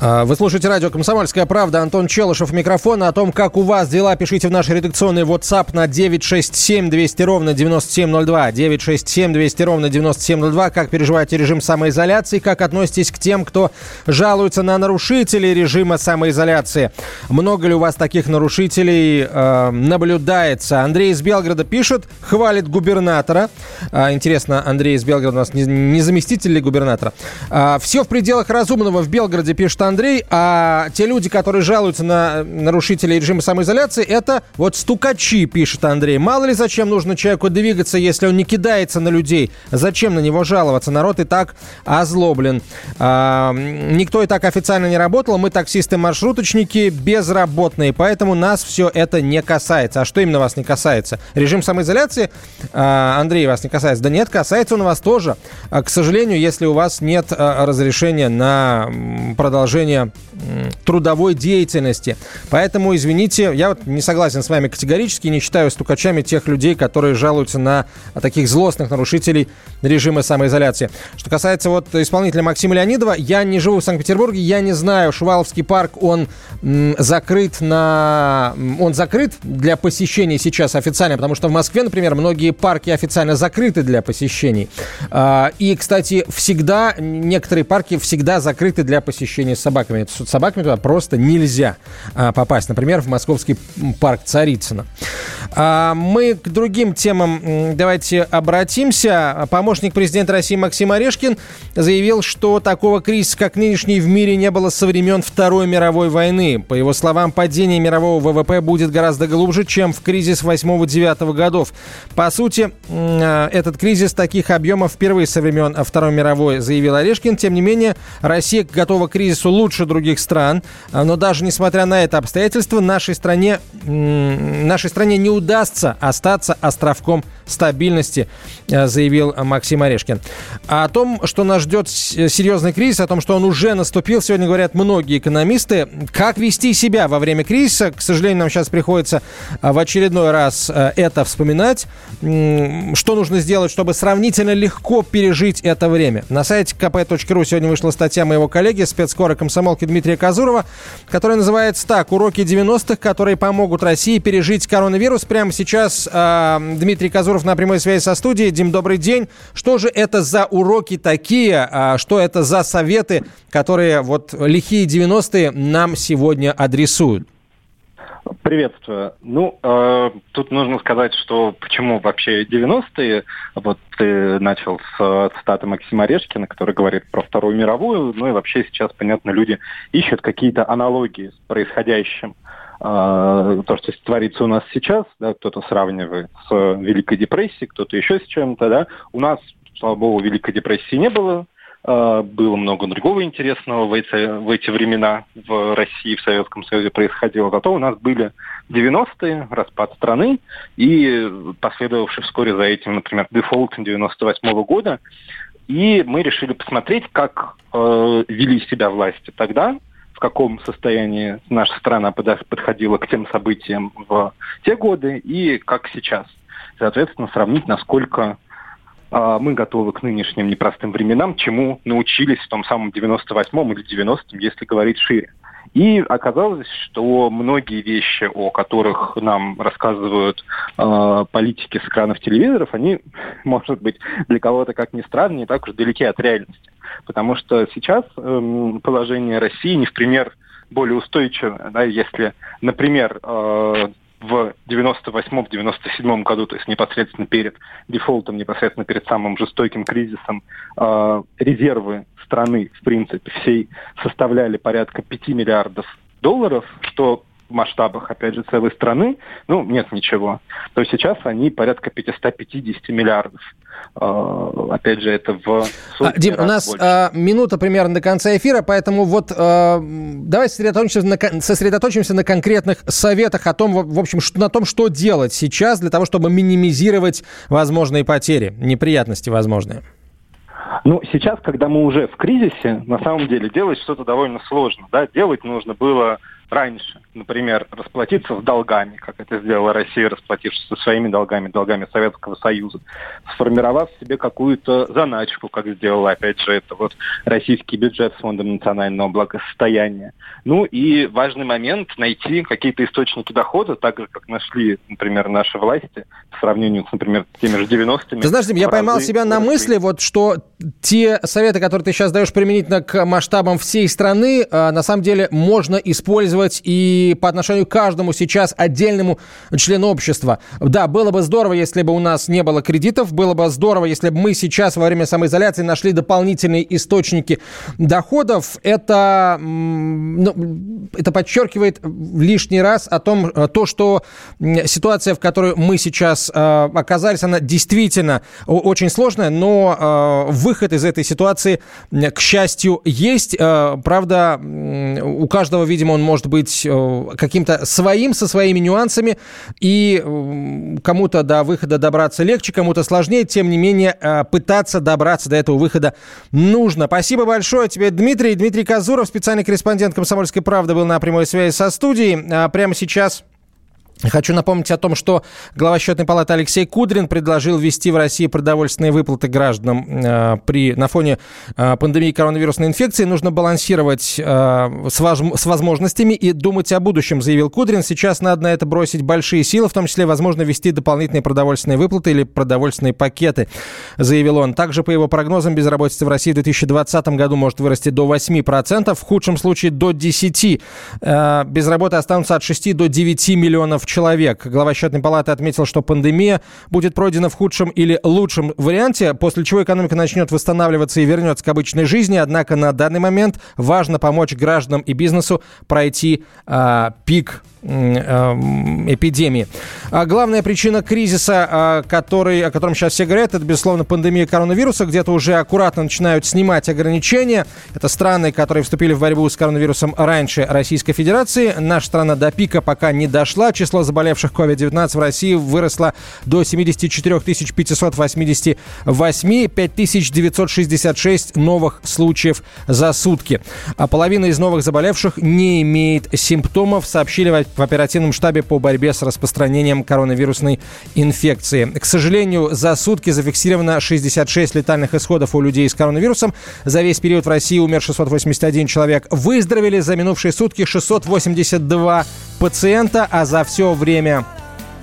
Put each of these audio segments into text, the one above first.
А, вы слушаете радио «Комсомольская правда». Антон Челышев, микрофон. О том, как у вас дела, пишите в наш редакционный WhatsApp на 967 200 ровно 9702. 967 200 ровно 9702. Как переживаете режим самоизоляции? Как относитесь к тем, кто жалуется на нарушителей режима самоизоляции? Много ли у вас таких нарушителей э, наблюдается? Андрей из Белгорода пишет, хвалит губернатора. А, интересно, Андрей из Белгорода у нас не, не заместитель ли губернатора? А, все в пределах разумного в Белгороде, пишет Андрей, а те люди, которые жалуются на нарушителей режима самоизоляции, это вот стукачи, пишет Андрей. Мало ли зачем нужно человеку двигаться, если он не кидается на людей. Зачем на него жаловаться? Народ и так озлоблен. А, никто и так официально не работал. Мы таксисты-маршруточники безработные, поэтому нас все это не касается. А что именно вас не касается? Режим самоизоляции, а, Андрей, вас не касается? Да нет, касается он вас тоже. А, к сожалению, если у вас нет а, разрешения на продолжение продолжения трудовой деятельности. Поэтому, извините, я вот не согласен с вами категорически, не считаю стукачами тех людей, которые жалуются на таких злостных нарушителей режима самоизоляции. Что касается вот исполнителя Максима Леонидова, я не живу в Санкт-Петербурге, я не знаю, Шуваловский парк, он м, закрыт на... Он закрыт для посещения сейчас официально, потому что в Москве, например, многие парки официально закрыты для посещений. А, и, кстати, всегда, некоторые парки всегда закрыты для посещения собаками. С собаками туда просто нельзя а, попасть. Например, в московский парк Царицына. А, мы к другим темам давайте обратимся. Помощник президента России Максим Орешкин заявил, что такого кризиса, как нынешний, в мире не было со времен Второй мировой войны. По его словам, падение мирового ВВП будет гораздо глубже, чем в кризис 8-9 годов. По сути, а, этот кризис таких объемов впервые со времен Второй мировой, заявил Орешкин. Тем не менее, Россия готова к кризису лучше других стран. А, но даже несмотря на это обстоятельство, нашей стране, нашей стране не удастся остаться островком стабильности, а, заявил Максим Орешкин. А о том, что нас ждет серьезный кризис, о том, что он уже наступил, сегодня говорят многие экономисты. Как вести себя во время кризиса, к сожалению, нам сейчас приходится а, в очередной раз это вспоминать. Что нужно сделать, чтобы сравнительно легко пережить это время? На сайте kp.ru сегодня вышла статья моего коллеги, спецкора комсомолки Дмитрия Казурова, которая называется так «Уроки 90-х, которые помогут России пережить коронавирус». Прямо сейчас э, Дмитрий Казуров на прямой связи со студией. Дим, добрый день. Что же это за уроки такие? Э, что это за советы, которые вот лихие 90-е нам сегодня адресуют? Приветствую. Ну, э, тут нужно сказать, что почему вообще 90-е, вот ты начал с цитаты Максима Орешкина, который говорит про Вторую мировую, ну и вообще сейчас, понятно, люди ищут какие-то аналогии с происходящим. Э, то, что творится у нас сейчас, да, кто-то сравнивает с Великой депрессией, кто-то еще с чем-то, да. У нас, слава богу, Великой депрессии не было, было много другого интересного в эти, в эти времена в России, в Советском Союзе происходило. Зато у нас были 90-е, распад страны и последовавший вскоре за этим, например, дефолт 98 -го года. И мы решили посмотреть, как э, вели себя власти тогда, в каком состоянии наша страна подходила к тем событиям в те годы и как сейчас. Соответственно, сравнить, насколько а, мы готовы к нынешним непростым временам, чему научились в том самом 98-м или 90-м, если говорить шире. И оказалось, что многие вещи, о которых нам рассказывают э, политики с экранов телевизоров, они, может быть, для кого-то, как ни странно, не так уж далеки от реальности. Потому что сейчас э, положение России не в пример более устойчивое. Да, если, например, э, в 98-97 году, то есть непосредственно перед дефолтом, непосредственно перед самым жестоким кризисом, э, резервы страны, в принципе, всей составляли порядка 5 миллиардов долларов, что в масштабах, опять же, целой страны, ну, нет ничего. То есть сейчас они порядка 550 миллиардов. А, опять же, это в... А, Дим, у нас а, минута примерно до конца эфира, поэтому вот а, давай сосредоточимся на, сосредоточимся на конкретных советах о том, в общем, на том, что делать сейчас для того, чтобы минимизировать возможные потери, неприятности возможные. Ну, сейчас, когда мы уже в кризисе, на самом деле делать что-то довольно сложно. Да? Делать нужно было раньше. Например, расплатиться с долгами, как это сделала Россия, расплатившись со своими долгами, долгами Советского Союза, сформировав себе какую-то заначку, как сделала, опять же, это вот российский бюджет с Фондом национального благосостояния. Ну и важный момент – найти какие-то источники дохода, так же, как нашли, например, наши власти, по сравнению с, например, теми же 90-ми. Ты знаешь, Дим, я поймал себя на мысли, вот что те советы, которые ты сейчас даешь применительно к масштабам всей страны, а, на самом деле можно использовать и по отношению к каждому сейчас отдельному члену общества. Да, было бы здорово, если бы у нас не было кредитов, было бы здорово, если бы мы сейчас во время самоизоляции нашли дополнительные источники доходов. Это, ну, это подчеркивает лишний раз о том, э, то, что ситуация, в которой мы сейчас э, оказались, она действительно очень сложная, но э, выход из этой ситуации, к счастью, есть. Правда, у каждого, видимо, он может быть каким-то своим, со своими нюансами, и кому-то до выхода добраться легче, кому-то сложнее, тем не менее, э, пытаться добраться до этого выхода нужно. Спасибо большое тебе, Дмитрий. Дмитрий Казуров, специальный корреспондент «Комсомольской правды», был на прямой связи со студией. А прямо сейчас Хочу напомнить о том, что глава счетной палаты Алексей Кудрин предложил ввести в России продовольственные выплаты гражданам э, при, на фоне э, пандемии коронавирусной инфекции. Нужно балансировать э, с, вож, с возможностями и думать о будущем, заявил Кудрин. Сейчас надо на это бросить большие силы, в том числе, возможно, ввести дополнительные продовольственные выплаты или продовольственные пакеты, заявил он. Также, по его прогнозам, безработица в России в 2020 году может вырасти до 8%, в худшем случае до 10%. Э, без работы останутся от 6 до 9 миллионов человек. Глава счетной палаты отметил, что пандемия будет пройдена в худшем или лучшем варианте, после чего экономика начнет восстанавливаться и вернется к обычной жизни. Однако на данный момент важно помочь гражданам и бизнесу пройти э, пик эпидемии. А главная причина кризиса, а, который, о котором сейчас все говорят, это, безусловно, пандемия коронавируса. Где-то уже аккуратно начинают снимать ограничения. Это страны, которые вступили в борьбу с коронавирусом раньше Российской Федерации. Наша страна до пика пока не дошла. Число заболевших COVID-19 в России выросло до 74 588, 5966 новых случаев за сутки. А половина из новых заболевших не имеет симптомов, сообщили в оперативном штабе по борьбе с распространением коронавирусной инфекции. К сожалению, за сутки зафиксировано 66 летальных исходов у людей с коронавирусом. За весь период в России умер 681 человек. Выздоровели за минувшие сутки 682 пациента, а за все время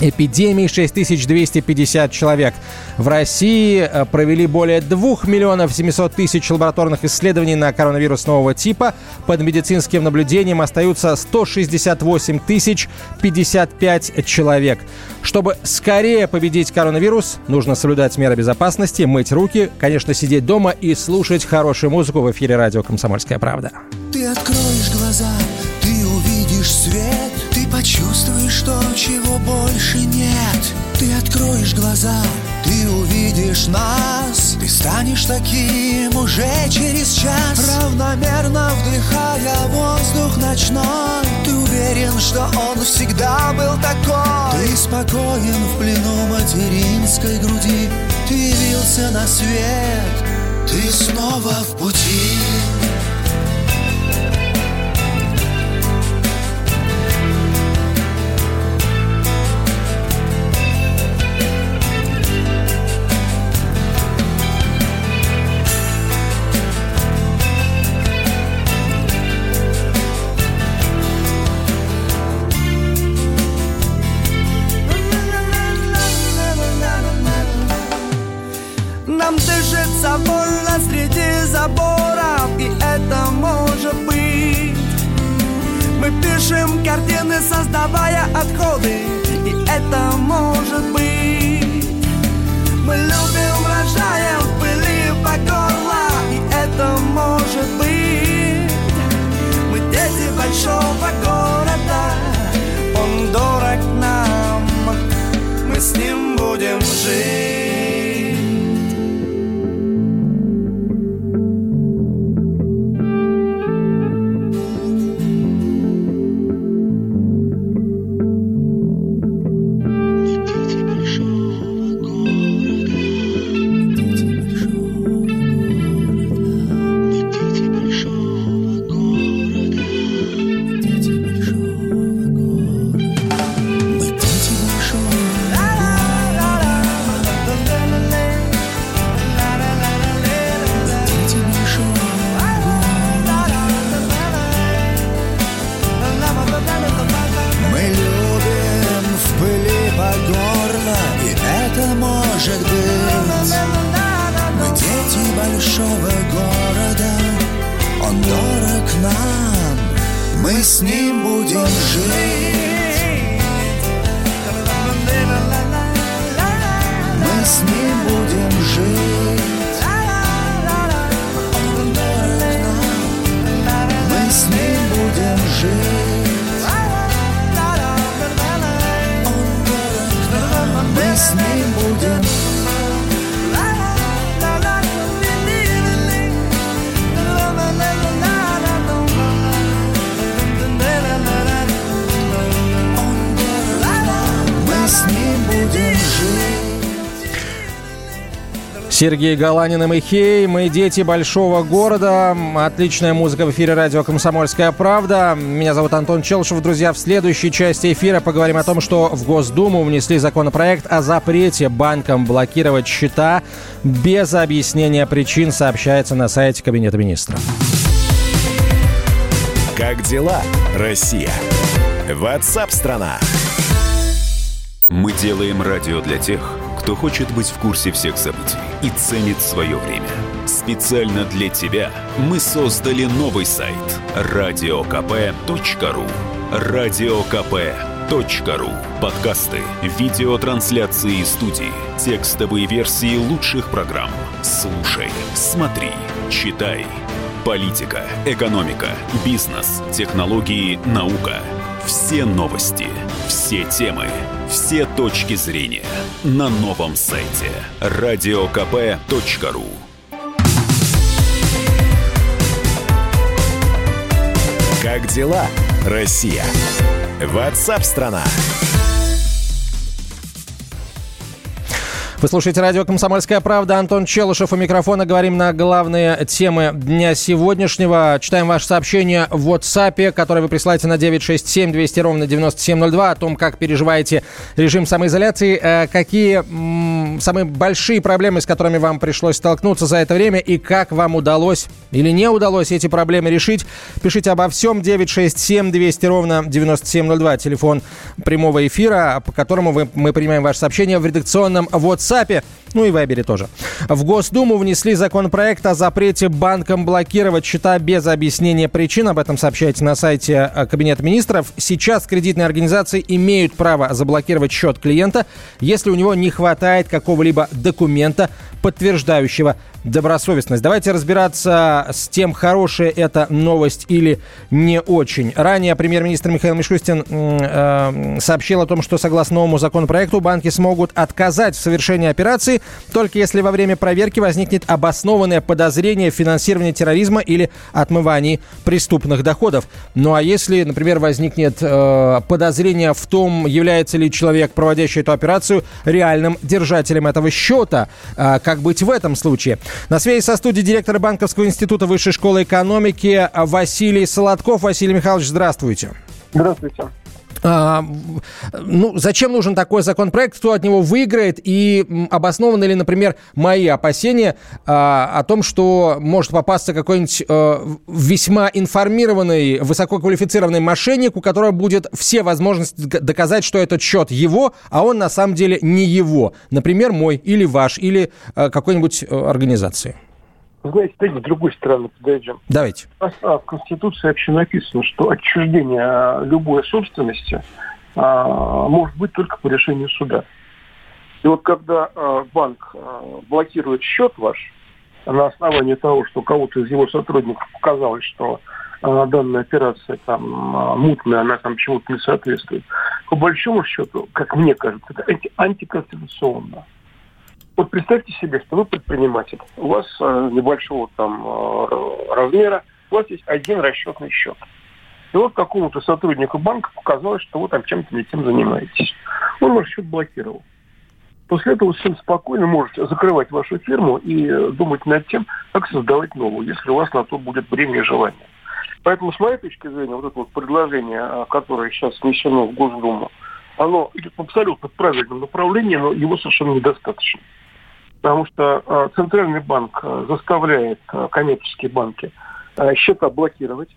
эпидемии 6250 человек. В России э, провели более 2 миллионов 700 тысяч лабораторных исследований на коронавирус нового типа. Под медицинским наблюдением остаются 168 тысяч 55 человек. Чтобы скорее победить коронавирус, нужно соблюдать меры безопасности, мыть руки, конечно, сидеть дома и слушать хорошую музыку в эфире радио «Комсомольская правда». Ты откроешь глаза, ты увидишь свет, ты почувствуешь то, чего больше нет. Ты откроешь глаза, ты увидишь нас, ты станешь таким уже через час. Равномерно вдыхая воздух ночной, ты уверен, что он всегда был такой. Ты спокоен в плену материнской груди, ты явился на свет, ты снова в пути. Картины, будем жить. Мы с ним будем жить. Мы с ним будем жить. Мы с ним будем жить. Сергей Галанин и Михей. Мы дети большого города. Отличная музыка в эфире радио «Комсомольская правда». Меня зовут Антон Челшев. Друзья, в следующей части эфира поговорим о том, что в Госдуму внесли законопроект о запрете банкам блокировать счета без объяснения причин, сообщается на сайте Кабинета министров. Как дела, Россия? Ватсап-страна! Мы делаем радио для тех, кто хочет быть в курсе всех событий и ценит свое время. Специально для тебя мы создали новый сайт радиокп.ру радиокп.ру Подкасты, видеотрансляции студии, текстовые версии лучших программ. Слушай, смотри, читай. Политика, экономика, бизнес, технологии, наука. Все новости, все темы, все точки зрения на новом сайте радиокп.ру Как дела, Россия? Ватсап-страна! Вы слушаете радио «Комсомольская правда». Антон Челышев у микрофона. Говорим на главные темы дня сегодняшнего. Читаем ваше сообщение в WhatsApp, которое вы присылаете на 967 200 ровно 9702 о том, как переживаете режим самоизоляции, э, какие самые большие проблемы, с которыми вам пришлось столкнуться за это время и как вам удалось или не удалось эти проблемы решить. Пишите обо всем 967 200 ровно 9702. Телефон прямого эфира, по которому вы, мы принимаем ваше сообщение в редакционном WhatsApp WhatsApp, ну и Вайбере тоже. В Госдуму внесли законопроект о запрете банкам блокировать счета без объяснения причин. Об этом сообщается на сайте э, Кабинета министров. Сейчас кредитные организации имеют право заблокировать счет клиента, если у него не хватает какого-либо документа, подтверждающего добросовестность. Давайте разбираться с тем, хорошая это новость или не очень. Ранее премьер-министр Михаил Мишустин э, сообщил о том, что согласно новому законопроекту банки смогут отказать в совершении операции, только если во время проверки возникнет обоснованное подозрение в финансировании терроризма или отмывании преступных доходов. Ну а если, например, возникнет э, подозрение в том, является ли человек, проводящий эту операцию, реальным держателем этого счета, э, как быть в этом случае? На связи со студией директора Банковского института Высшей школы экономики Василий Солодков. Василий Михайлович, здравствуйте. Здравствуйте. А, ну, зачем нужен такой законопроект, кто от него выиграет? И обоснованы ли, например, мои опасения а, о том, что может попасться какой-нибудь а, весьма информированный, высококвалифицированный мошенник, у которого будет все возможности доказать, что этот счет его, а он на самом деле не его. Например, мой или ваш, или а, какой-нибудь а, организации. Знаете, давайте с другой стороны подойдем. Давайте. В Конституции вообще написано, что отчуждение любой собственности а, может быть только по решению суда. И вот когда а, банк а, блокирует счет ваш на основании того, что кого-то из его сотрудников показалось, что а, данная операция там а, мутная, она там чему-то не соответствует, по большому счету, как мне кажется, это анти- антиконституционно. Вот представьте себе, что вы предприниматель, у вас э, небольшого там э, размера, у вас есть один расчетный счет. И вот какому-то сотруднику банка показалось, что вы там чем-то не тем занимаетесь. Он ваш счет блокировал. После этого вы всем спокойно можете закрывать вашу фирму и э, думать над тем, как создавать новую, если у вас на то будет время и желание. Поэтому, с моей точки зрения, вот это вот предложение, э, которое сейчас внесено в Госдуму, оно идет в абсолютно правильном направлении, но его совершенно недостаточно потому что э, центральный банк э, заставляет э, коммерческие банки счета блокировать,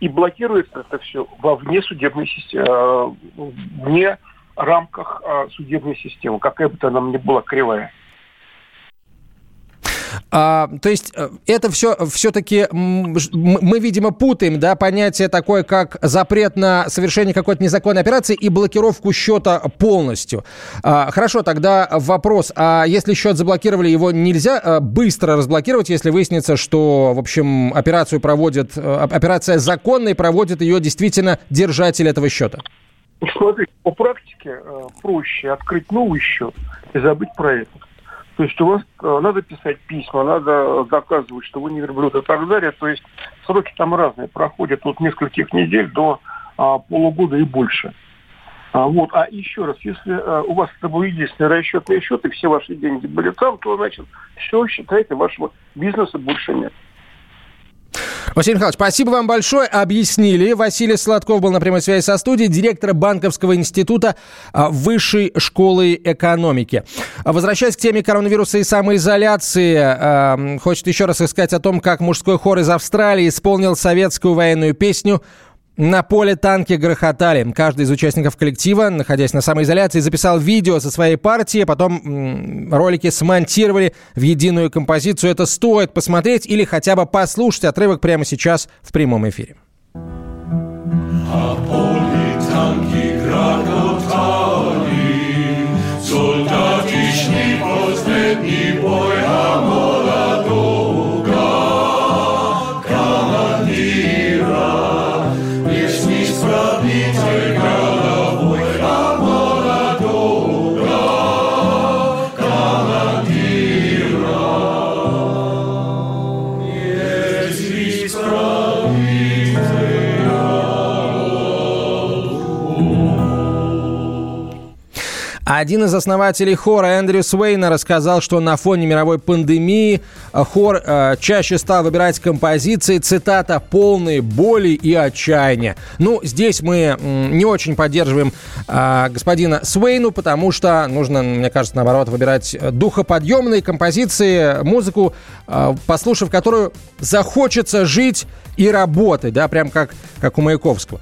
и блокируется это все во внесудебной системе, э, вне рамках судебной системы, какая бы то она ни была кривая. А, то есть э, это все все-таки мы, видимо, путаем, да, понятие такое, как запрет на совершение какой-то незаконной операции и блокировку счета полностью. А, хорошо, тогда вопрос, а если счет заблокировали, его нельзя а, быстро разблокировать, если выяснится, что, в общем, операцию проводит, э, операция законная и проводит ее действительно держатель этого счета? Смотрите, по практике э, проще открыть новый счет и забыть про это. То есть у вас э, надо писать письма, надо доказывать, что вы не верблюд и так далее. То есть сроки там разные, проходят от нескольких недель до а, полугода и больше. А, вот. а еще раз, если а, у вас это был единственный расчетный счет, и все ваши деньги были там, то, значит, все, считайте, вашего бизнеса больше нет. Василий Михайлович, спасибо вам большое. Объяснили. Василий Сладков был на прямой связи со студией, директор Банковского института а, Высшей школы экономики. Возвращаясь к теме коронавируса и самоизоляции, а, хочет еще раз сказать о том, как мужской хор из Австралии исполнил советскую военную песню на поле танки грохотали. Каждый из участников коллектива, находясь на самоизоляции, записал видео со своей партии, потом ролики смонтировали в единую композицию. Это стоит посмотреть или хотя бы послушать отрывок прямо сейчас в прямом эфире. А поле танки грохотали, солдатичный Один из основателей хора Эндрю Свейна рассказал, что на фоне мировой пандемии э, хор э, чаще стал выбирать композиции, цитата, «полные боли и отчаяния». Ну, здесь мы не очень поддерживаем э, господина Свейну, потому что нужно, мне кажется, наоборот, выбирать духоподъемные композиции, музыку, э, послушав которую захочется жить и работать, да, прям как, как у Маяковского.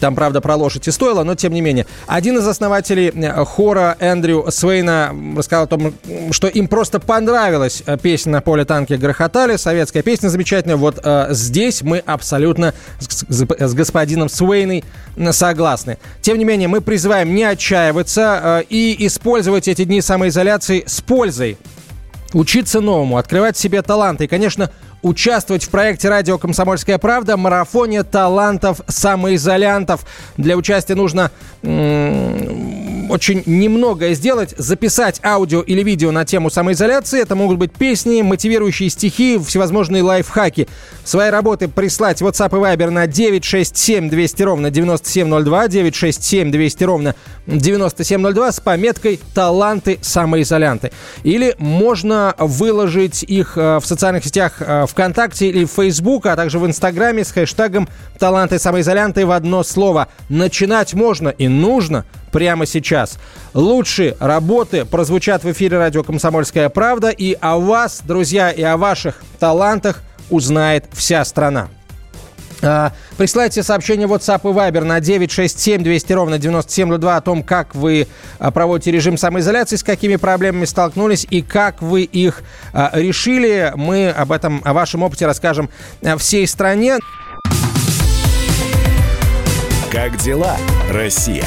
Там, правда, про лошадь и стоило, но тем не менее. Один из основателей э, хора Эндрю Свейна рассказал о том, что им просто понравилась э, песня «На поле танки грохотали», советская песня замечательная. Вот э, здесь мы абсолютно с, с господином Свейной согласны. Тем не менее, мы призываем не отчаиваться э, и использовать эти дни самоизоляции с пользой учиться новому, открывать себе таланты и, конечно, участвовать в проекте «Радио Комсомольская правда» марафоне талантов самоизолянтов. Для участия нужно очень немногое сделать, записать аудио или видео на тему самоизоляции. Это могут быть песни, мотивирующие стихи, всевозможные лайфхаки. Свои работы прислать в WhatsApp и Viber на 967 200 ровно 9702, 967 200 ровно 9702 с пометкой «Таланты самоизолянты». Или можно выложить их э, в социальных сетях э, ВКонтакте или в Facebook, а также в Инстаграме с хэштегом «Таланты самоизолянты» в одно слово. Начинать можно и нужно прямо сейчас. Лучшие работы прозвучат в эфире радио «Комсомольская правда». И о вас, друзья, и о ваших талантах узнает вся страна. А, присылайте сообщение WhatsApp и Viber на 967 200 ровно 9702 о том, как вы а, проводите режим самоизоляции, с какими проблемами столкнулись и как вы их а, решили. Мы об этом, о вашем опыте расскажем всей стране. Как дела, Россия?